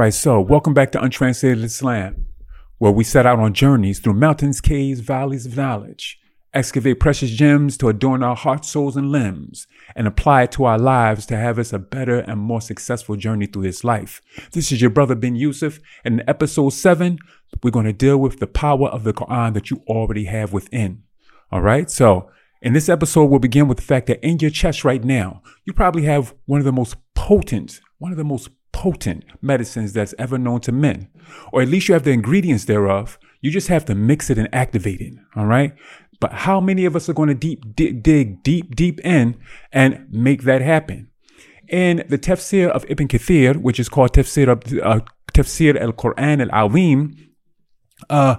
right, so welcome back to Untranslated Islam, where we set out on journeys through mountains, caves, valleys of knowledge, excavate precious gems to adorn our hearts, souls, and limbs, and apply it to our lives to have us a better and more successful journey through this life. This is your brother Ben Yusef, and in episode 7, we're going to deal with the power of the Quran that you already have within. All right, so in this episode, we'll begin with the fact that in your chest right now, you probably have one of the most potent, one of the most potent medicines that's ever known to men, or at least you have the ingredients thereof. You just have to mix it and activate it. All right. But how many of us are going to deep dig, dig deep, deep in and make that happen? In the tafsir of Ibn Kathir, which is called tafsir uh, tafsir al-Quran al-Azim, uh,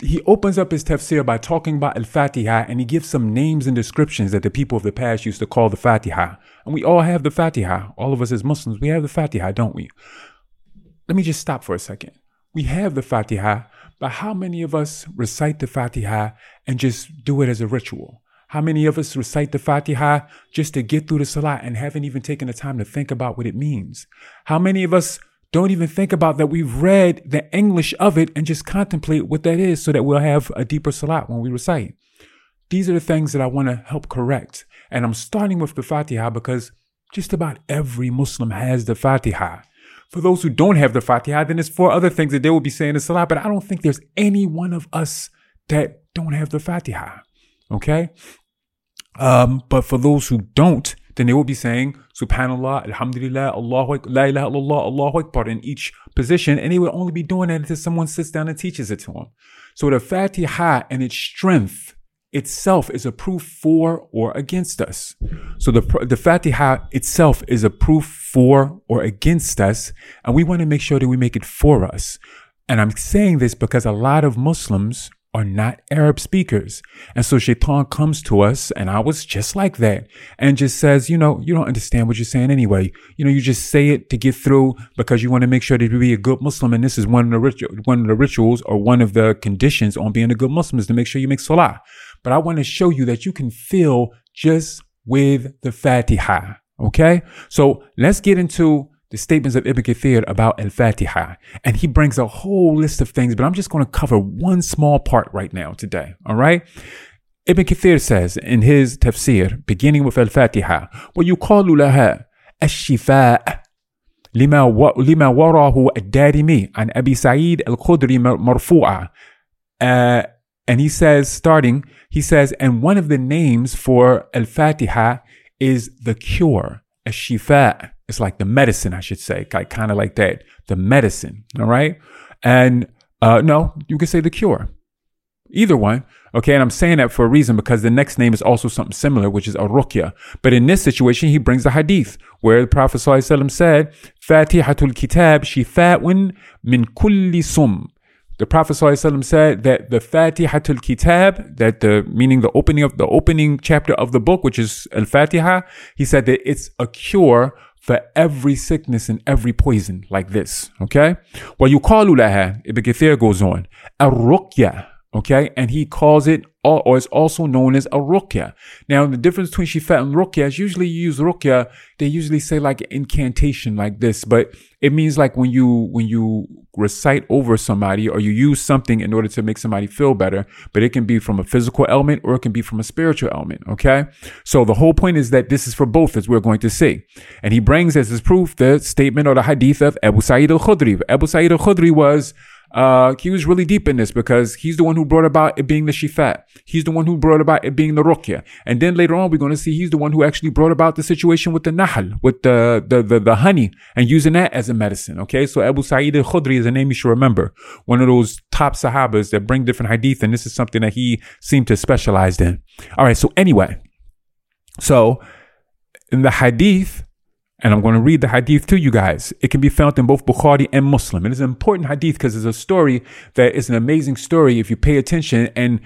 he opens up his tafsir by talking about al-Fatiha and he gives some names and descriptions that the people of the past used to call the Fatiha. And we all have the Fatiha. All of us as Muslims, we have the Fatiha, don't we? Let me just stop for a second. We have the Fatiha, but how many of us recite the Fatiha and just do it as a ritual? How many of us recite the Fatiha just to get through the Salah and haven't even taken the time to think about what it means? How many of us don't even think about that we've read the English of it and just contemplate what that is so that we'll have a deeper Salat when we recite? These are the things that I want to help correct. And I'm starting with the Fatiha because just about every Muslim has the Fatiha. For those who don't have the Fatiha, then there's four other things that they will be saying in Salah, but I don't think there's any one of us that don't have the Fatiha. Okay? Um, but for those who don't, then they will be saying Subhanallah, Alhamdulillah, Allahu Akbar, La ilaha illallah, Allahu Akbar in each position, and they will only be doing that until someone sits down and teaches it to them. So the Fatiha and its strength itself is a proof for or against us. So the, the Fatiha itself is a proof for or against us. And we want to make sure that we make it for us. And I'm saying this because a lot of Muslims are not Arab speakers. And so Shaitan comes to us, and I was just like that, and just says, you know, you don't understand what you're saying anyway. You know, you just say it to get through because you want to make sure that you be a good Muslim. And this is one of the one of the rituals or one of the conditions on being a good Muslim is to make sure you make salah. But I want to show you that you can feel just with the Fatiha. Okay. So let's get into the statements of Ibn Kathir about Al-Fatiha. And he brings a whole list of things, but I'm just going to cover one small part right now today. All right. Ibn Kathir says in his tafsir, beginning with Al-Fatiha, ويقال لها الشفاء لما لما وراه الدارمي عن أبي سعيد الخدري مرفوعة. Uh, and he says, starting, he says, and one of the names for Al-Fatiha is the cure, Ash-Shifa. it's like the medicine, I should say, like, kind of like that. The medicine, all right? And uh, no, you could say the cure. Either one. Okay, and I'm saying that for a reason because the next name is also something similar, which is Ar-Ruqya. But in this situation, he brings the hadith where the Prophet ﷺ said, Fatihatul Kitab shifa'un min kulli sum. The Prophet ﷺ said that the Fatihatul Kitab, that the meaning the opening of the opening chapter of the book, which is Al Fatiha, he said that it's a cure for every sickness and every poison like this. Okay? Well, you call laha, Ibn Kathir goes on, a ruqya. Okay? And he calls it, or it's also known as a ruqya. Now, the difference between shifa and ruqya is usually you use ruqya, they usually say like incantation like this, but it means like when you, when you recite over somebody or you use something in order to make somebody feel better, but it can be from a physical element or it can be from a spiritual element. Okay. So the whole point is that this is for both, as we're going to see. And he brings as his proof the statement or the hadith of Abu Sa'id al-Khudri. Abu Sa'id al-Khudri was uh, he was really deep in this because he's the one who brought about it being the shifat. He's the one who brought about it being the ruqya. And then later on, we're going to see he's the one who actually brought about the situation with the nahl, with the, the, the, the honey and using that as a medicine. Okay. So Abu Sa'id al-Khudri is a name you should remember. One of those top sahabas that bring different hadith. And this is something that he seemed to specialize in. All right. So anyway, so in the hadith, and I'm going to read the hadith to you guys. It can be found in both Bukhari and Muslim. It is an important hadith because it's a story that is an amazing story if you pay attention. And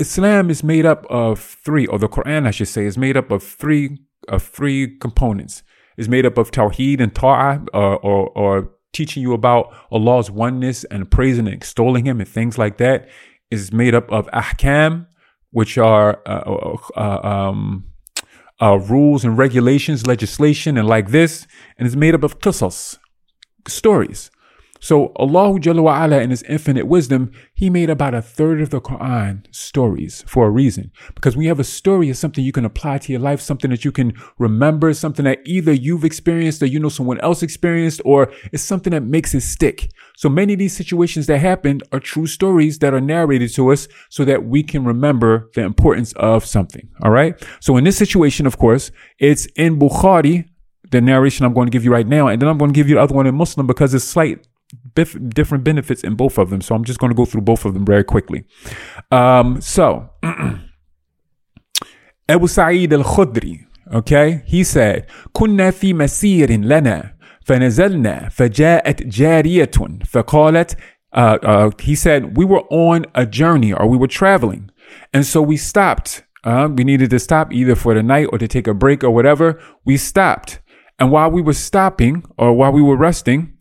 Islam is made up of three, or the Quran, I should say, is made up of three of three components. It's made up of Tawheed and Ta'ah, or, or, or teaching you about Allah's oneness and praising and extolling Him and things like that. Is made up of Ahkam, which are uh, uh, uh um, uh, rules and regulations, legislation, and like this. And it's made up of qisas, stories. So Allah Jalla wa'ala in his infinite wisdom, he made about a third of the Quran stories for a reason. Because you have a story, it's something you can apply to your life, something that you can remember, something that either you've experienced or you know someone else experienced, or it's something that makes it stick. So many of these situations that happened are true stories that are narrated to us so that we can remember the importance of something. All right. So in this situation, of course, it's in Bukhari, the narration I'm going to give you right now, and then I'm going to give you the other one in Muslim because it's slight bif- different benefits in both of them. So I'm just going to go through both of them very quickly. Um, so Abu Sa'id al-Khudri, okay, he said, كنا في مسير لنا فنزلنا فجاءت جارية فقالت uh, uh, he said we were on a journey or we were traveling and so we stopped uh, we needed to stop either for the night or to take a break or whatever we stopped and while we were stopping or while we were resting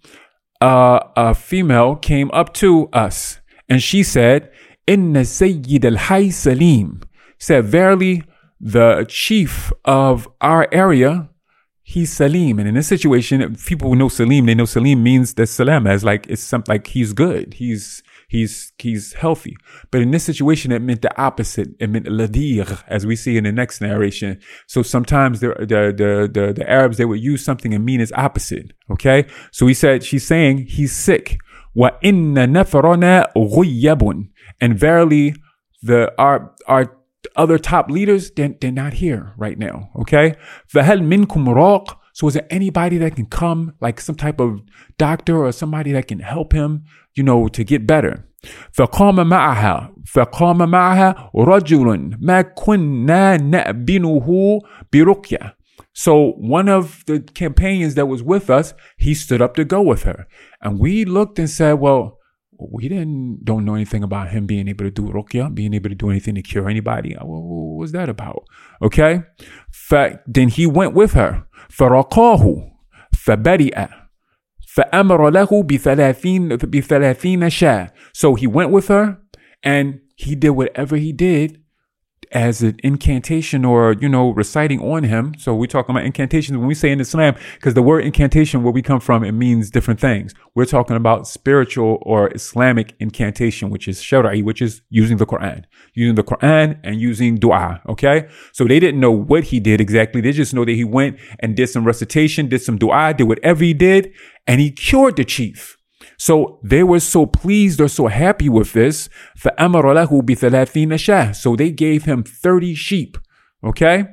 uh, a female came up to us and she said, Inna Sayyid al Hay Salim said, Verily, the chief of our area, he's Salim. And in this situation, people who know Salim, they know Salim means that Salam as like it's something like he's good. He's he's he's healthy. But in this situation, it meant the opposite. It meant ladir, as we see in the next narration. So sometimes the the the the, the Arabs they would use something and mean its opposite. Okay, so he said she's saying he's sick. Wa inna nafarana and verily the our our other top leaders they're, they're not here right now. Okay, فهل منكم راق so is there anybody that can come, like some type of doctor or somebody that can help him, you know, to get better? فقام معها فقام معها رجل ما كنا نأبنه برقية so one of the companions that was with us, he stood up to go with her. And we looked and said, well, we didn't don't know anything about him being able to do ruqya, being able to do anything to cure anybody. What was that about? Okay. Fact, then he went with her. فرقاه فبرئ فأمر له بثلاثين بثلاثين شاة. So he went with her and he did whatever he did as an incantation or, you know, reciting on him. So we're talking about incantations when we say in Islam, because the word incantation, where we come from, it means different things. We're talking about spiritual or Islamic incantation, which is shara'i, which is using the Quran, using the Quran and using dua. Okay. So they didn't know what he did exactly. They just know that he went and did some recitation, did some dua, did whatever he did, and he cured the chief. So they were so pleased or so happy with this. فَأَمَرَ لَهُ بِثَلَاثِينَ شَهْ So they gave him 30 sheep. Okay?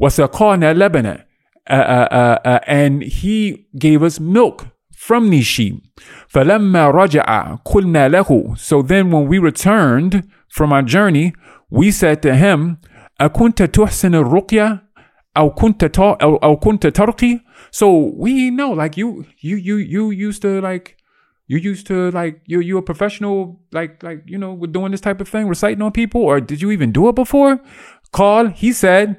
وَسَقَانَا لَبَنًا uh, uh, uh, uh, and he gave us milk from these sheep. فَلَمَّا رَجَعَ قُلْنَا لَهُ So then when we returned from our journey, we said to him, أَكُنْتَ تُحْسِنُ الرُّقْيَةِ أو كنت أو, أو كنت ترقي so we know like you you you you used to like you used to like you you a professional like like you know with doing this type of thing reciting on people or did you even do it before call he said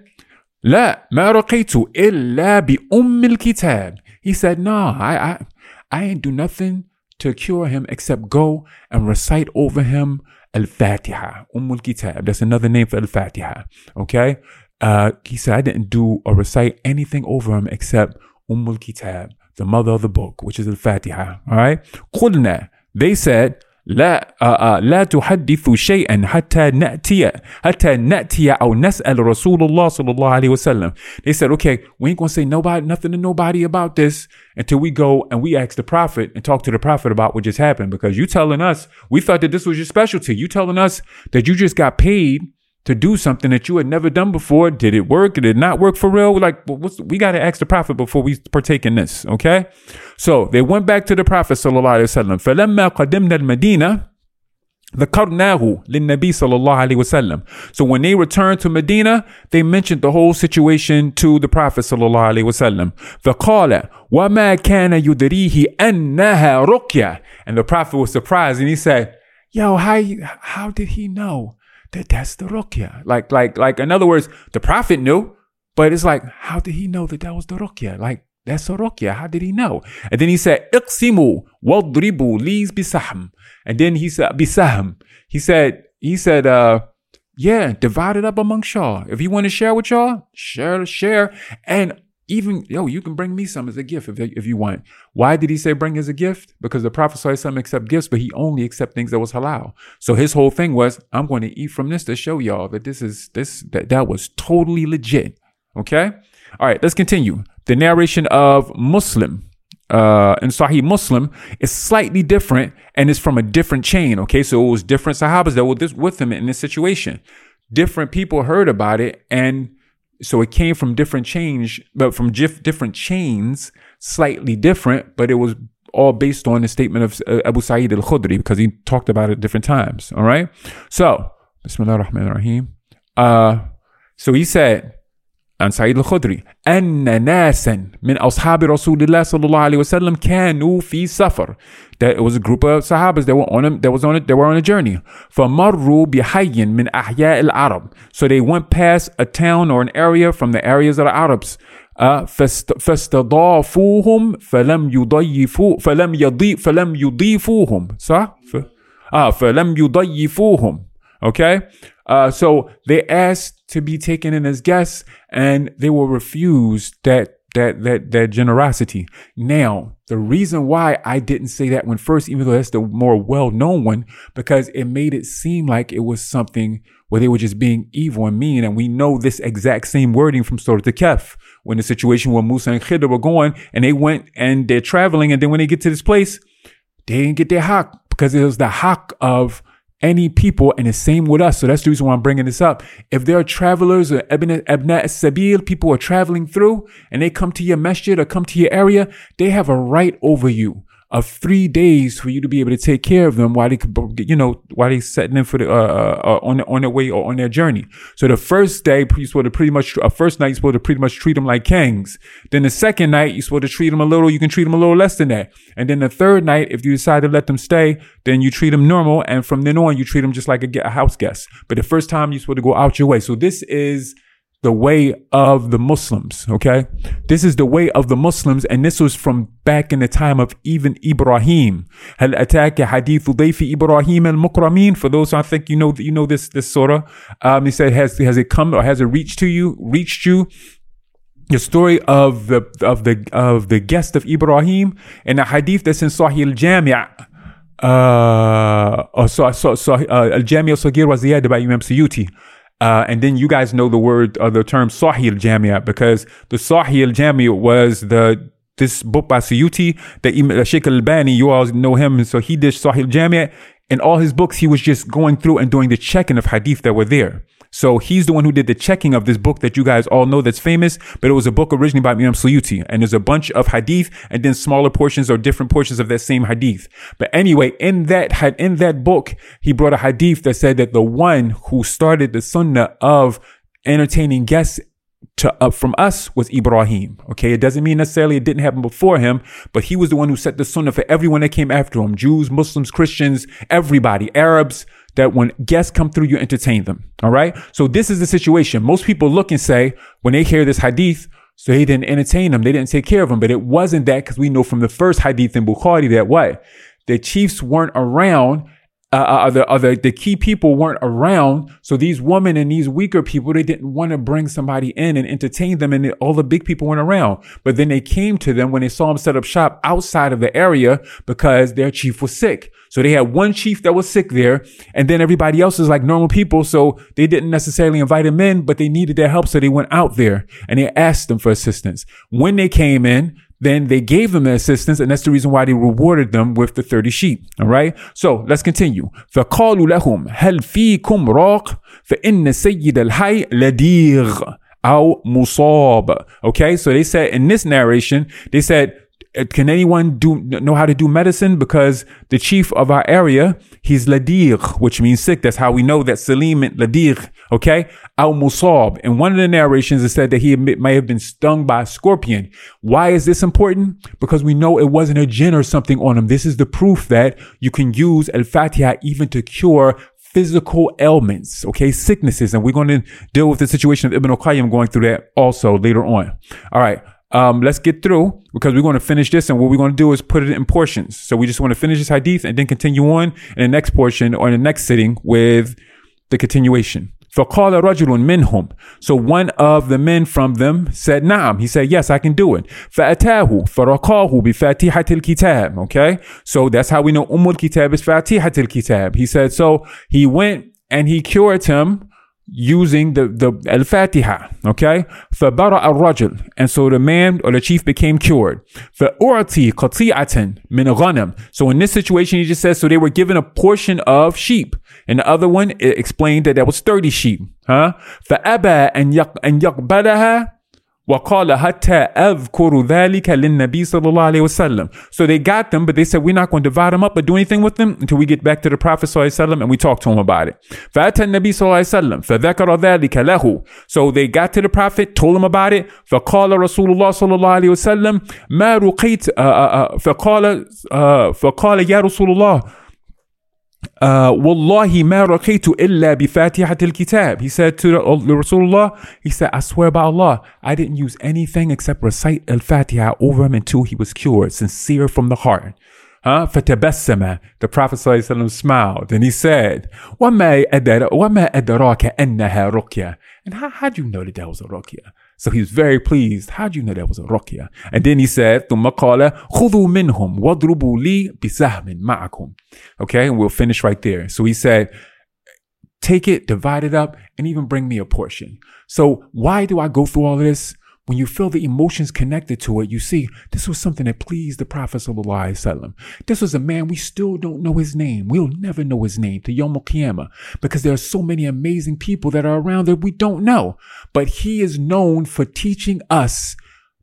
لا ما رقيت إلا بأم الكتاب he said no I I I ain't do nothing to cure him except go and recite over him Al-Fatiha Umm al-Kitab that's another name for Al-Fatiha okay uh, he said I didn't do or recite anything over him except Umm al-Kitab the mother of the book, which is Al-Fatiha. All right. قلنا, they said, لا uh, uh, لا تحدثوا شيئا حتى نأتي حتى نأتي أو نسأل رسول الله صلى الله عليه وسلم. They said, okay, we ain't gonna say nobody, nothing to nobody about this until we go and we ask the prophet and talk to the prophet about what just happened. Because you telling us, we thought that this was your specialty. You telling us that you just got paid to do something that you had never done before. Did it work? Did it not work for real? Like, we got to ask the Prophet before we partake in this, okay? So they went back to the Prophet sallallahu alaihi wasallam. فلما قدمنا المدينة ذكرناه للنبي صلى الله عليه وسلم. So when they returned to Medina, they mentioned the whole situation to the Prophet صلى الله عليه وسلم. فقال وما كان يدريه أنها رقية. And the Prophet was surprised and he said, Yo, how, how did he know? that that's the ruqya. Like, like, like, in other words, the prophet knew, but it's like, how did he know that that was the ruqya? Like, that's a ruqya. How did he know? And then he said, iqsimu wadribu lees bisahm. And then he said, bisahm. He said, he said, uh, yeah, divide it up amongst y'all. If you want to share with y'all, share, share. And even yo, you can bring me some as a gift if, if you want. Why did he say bring as a gift? Because the Prophet some accept gifts, but he only accept things that was halal. So his whole thing was, I'm going to eat from this to show y'all that this is this that that was totally legit. Okay. All right, let's continue. The narration of Muslim uh, Sahih Muslim is slightly different and it's from a different chain. Okay, so it was different Sahabas that were this, with him in this situation. Different people heard about it, and so it came from different change, but from dif- different chains, slightly different, but it was all based on the statement of uh, Abu Sa'id al Khudri because he talked about it different times. All right, so Bismillah ar-Rahman ar-Rahim. Uh, so he said عن سعيد الخدري أن ناسا من أصحاب رسول الله صلى الله عليه وسلم كانوا في سفر. That it was a group of sahabas that were on a, that was on a, they were on a journey. فمروا بحي من أحياء العرب. So they went past a town or an area from the areas of the Arabs. Uh, فاستضافوهم فلم يضيفوا فلم يضيف فلم يضيفوهم. صح؟ ف, آه فلم يضيفوهم. Okay? Uh, so they asked to be taken in as guests and they were refused that that that that generosity. Now, the reason why I didn't say that one first, even though that's the more well-known one, because it made it seem like it was something where they were just being evil and mean. And we know this exact same wording from Surah Al-Kahf, when the situation where Musa and Khidr were going and they went and they're traveling. And then when they get to this place, they didn't get their haq because it was the haq of any people, and the same with us. So that's the reason why I'm bringing this up. If there are travelers or abna sabil, people are traveling through, and they come to your masjid or come to your area, they have a right over you of three days for you to be able to take care of them while they could, you know, while they setting in for the, uh, uh, uh, on, on their way or on their journey. So the first day, you're supposed to pretty much, uh, first night, you're supposed to pretty much treat them like kings. Then the second night, you're supposed to treat them a little, you can treat them a little less than that. And then the third night, if you decide to let them stay, then you treat them normal. And from then on, you treat them just like a, a house guest. But the first time, you're supposed to go out your way. So this is, the way of the Muslims. Okay. This is the way of the Muslims. And this was from back in the time of even Ibrahim. Hal ataka hadithu dayfi Ibrahim al mukramin. For those I think you know, you know this, this surah. Um, he said, has, has it come or has it reached to you, reached you? the story of the of the of the guest of Ibrahim and the hadith that's in Sahih al-Jami' uh, so, so, so, uh, al Jamia Sagir was the by Imam Suyuti uh, and then you guys know the word, uh, the term Sahih Jamia because the Sahih Jamia was the this book by Suyuti that uh, Sheikh Al-Albani, you all know him. So he did Sahih Jamia. In all his books, he was just going through and doing the checking of hadith that were there. So he's the one who did the checking of this book that you guys all know that's famous, but it was a book originally by Imam Suyuti. And there's a bunch of hadith and then smaller portions or different portions of that same hadith. But anyway, in that, in that book, he brought a hadith that said that the one who started the sunnah of entertaining guests to up uh, from us was Ibrahim. Okay, it doesn't mean necessarily it didn't happen before him, but he was the one who set the sunnah for everyone that came after him: Jews, Muslims, Christians, everybody, Arabs that when guests come through, you entertain them. All right. So this is the situation. Most people look and say, when they hear this hadith, so he didn't entertain them. They didn't take care of them. But it wasn't that because we know from the first hadith in Bukhari that what? The chiefs weren't around uh, uh, the, the, the key people weren't around. So these women and these weaker people, they didn't want to bring somebody in and entertain them. And all the big people weren't around. But then they came to them when they saw them set up shop outside of the area because their chief was sick. So they had one chief that was sick there. And then everybody else is like normal people. So they didn't necessarily invite him in, but they needed their help. So they went out there and they asked them for assistance. When they came in, then they gave them the assistance, and that's the reason why they rewarded them with the 30 sheep. All right. So let's continue. فقالوا لهم هل فيكم راق فإن سيد الحي لديغ أو مصاب. Okay. So they said in this narration, they said, uh, uh, can anyone do know how to do medicine? Because the chief of our area, he's ladir, which means sick. That's how we know that Salim meant ladir. Okay, al musab. In one of the narrations, it said that he may have been stung by a scorpion. Why is this important? Because we know it wasn't a jinn or something on him. This is the proof that you can use al fatiha even to cure physical ailments, okay, sicknesses. And we're going to deal with the situation of Ibn al-Qayyim going through that also later on. All right. Um, let's get through because we're going to finish this and what we're going to do is put it in portions. So we just want to finish this hadith and then continue on in the next portion or in the next sitting with the continuation. فقال رجل منهم. So one of the men from them said, نعم. He said, yes, I can do it. فأتاه فرقاه بفاتحة الكتاب. Okay. So that's how we know أم الكتاب is فاتحة الكتاب. He said, so he went and he cured him using the, the al-fatiha, okay? فَبَرَأَ الرَّجُلُ And so the man or the chief became cured. فَأُعْتِي قَطِيعَةً مِنْ غَنَمٍ So in this situation, he just says, so they were given a portion of sheep. And the other one, it explained that there was 30 sheep, huh? فَأَبَى أَنْ يَقْبَلَهَا وقال حتى أذكر ذلك للنبي صلى الله عليه وسلم. So they got them, but they said, we're not going to divide them up or do anything with them until we get back to the Prophet صلى الله عليه وسلم and we talk to him about it. فأتى النبي صلى الله عليه وسلم فذكر ذلك له. So they got to the Prophet, told him about it. فقال رسول الله صلى الله عليه وسلم ما رقيت فقال فقال يا رسول الله uh, Wallahi ma raqitu illa bi fatihatil kitab. He said to the, the Rasulullah, he said, I swear by Allah, I didn't use anything except recite al-Fatiha over him until he was cured, sincere from the heart. Huh? فَتَبَسَّمَ The Prophet ﷺ smiled and he said, وَمَا أَدَرَاكَ أَنَّهَا رُقْيَةٌ And how, how'd you know that that was a ruqya? So he was very pleased. How'd you know that was a ruqya? And then he said, ثُمَّ قَالَ خُذُوا مِنْهُمْ وَاضْرُبُوا لِي بِسَهْمٍ مَعَكُمْ Okay, and we'll finish right there. So he said, take it, divide it up, and even bring me a portion. So why do I go through all of this? When you feel the emotions connected to it, you see this was something that pleased the Prophet. This was a man we still don't know his name. We'll never know his name to Yom Qiyamah because there are so many amazing people that are around that we don't know. But he is known for teaching us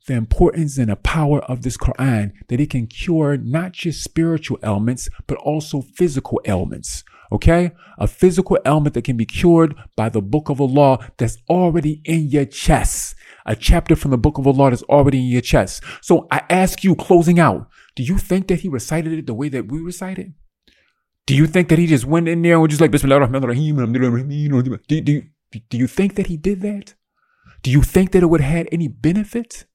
the importance and the power of this Quran that it can cure not just spiritual ailments, but also physical ailments. Okay? A physical ailment that can be cured by the book of Allah that's already in your chest a chapter from the book of Allah is already in your chest. So I ask you, closing out, do you think that he recited it the way that we recite it? Do you think that he just went in there and was just like, Bismillah ar-Rahman ar-Rahim, do, do, do you think that he did that? Do you think that it would have had any benefit?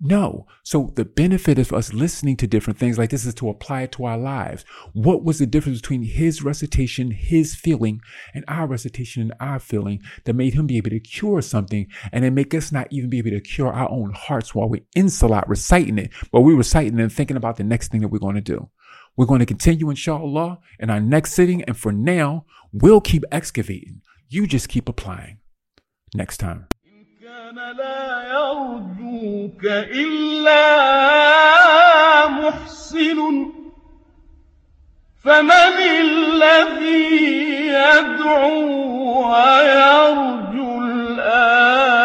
No. So the benefit of us listening to different things like this is to apply it to our lives. What was the difference between his recitation, his feeling, and our recitation and our feeling that made him be able to cure something and then make us not even be able to cure our own hearts while we're in Salat reciting it, but we're reciting and thinking about the next thing that we're going to do. We're going to continue, inshallah, in our next sitting. And for now, we'll keep excavating. You just keep applying. Next time. كان لا يرجوك إلا محسن. فمن الذي يدعو ويرجو الآخر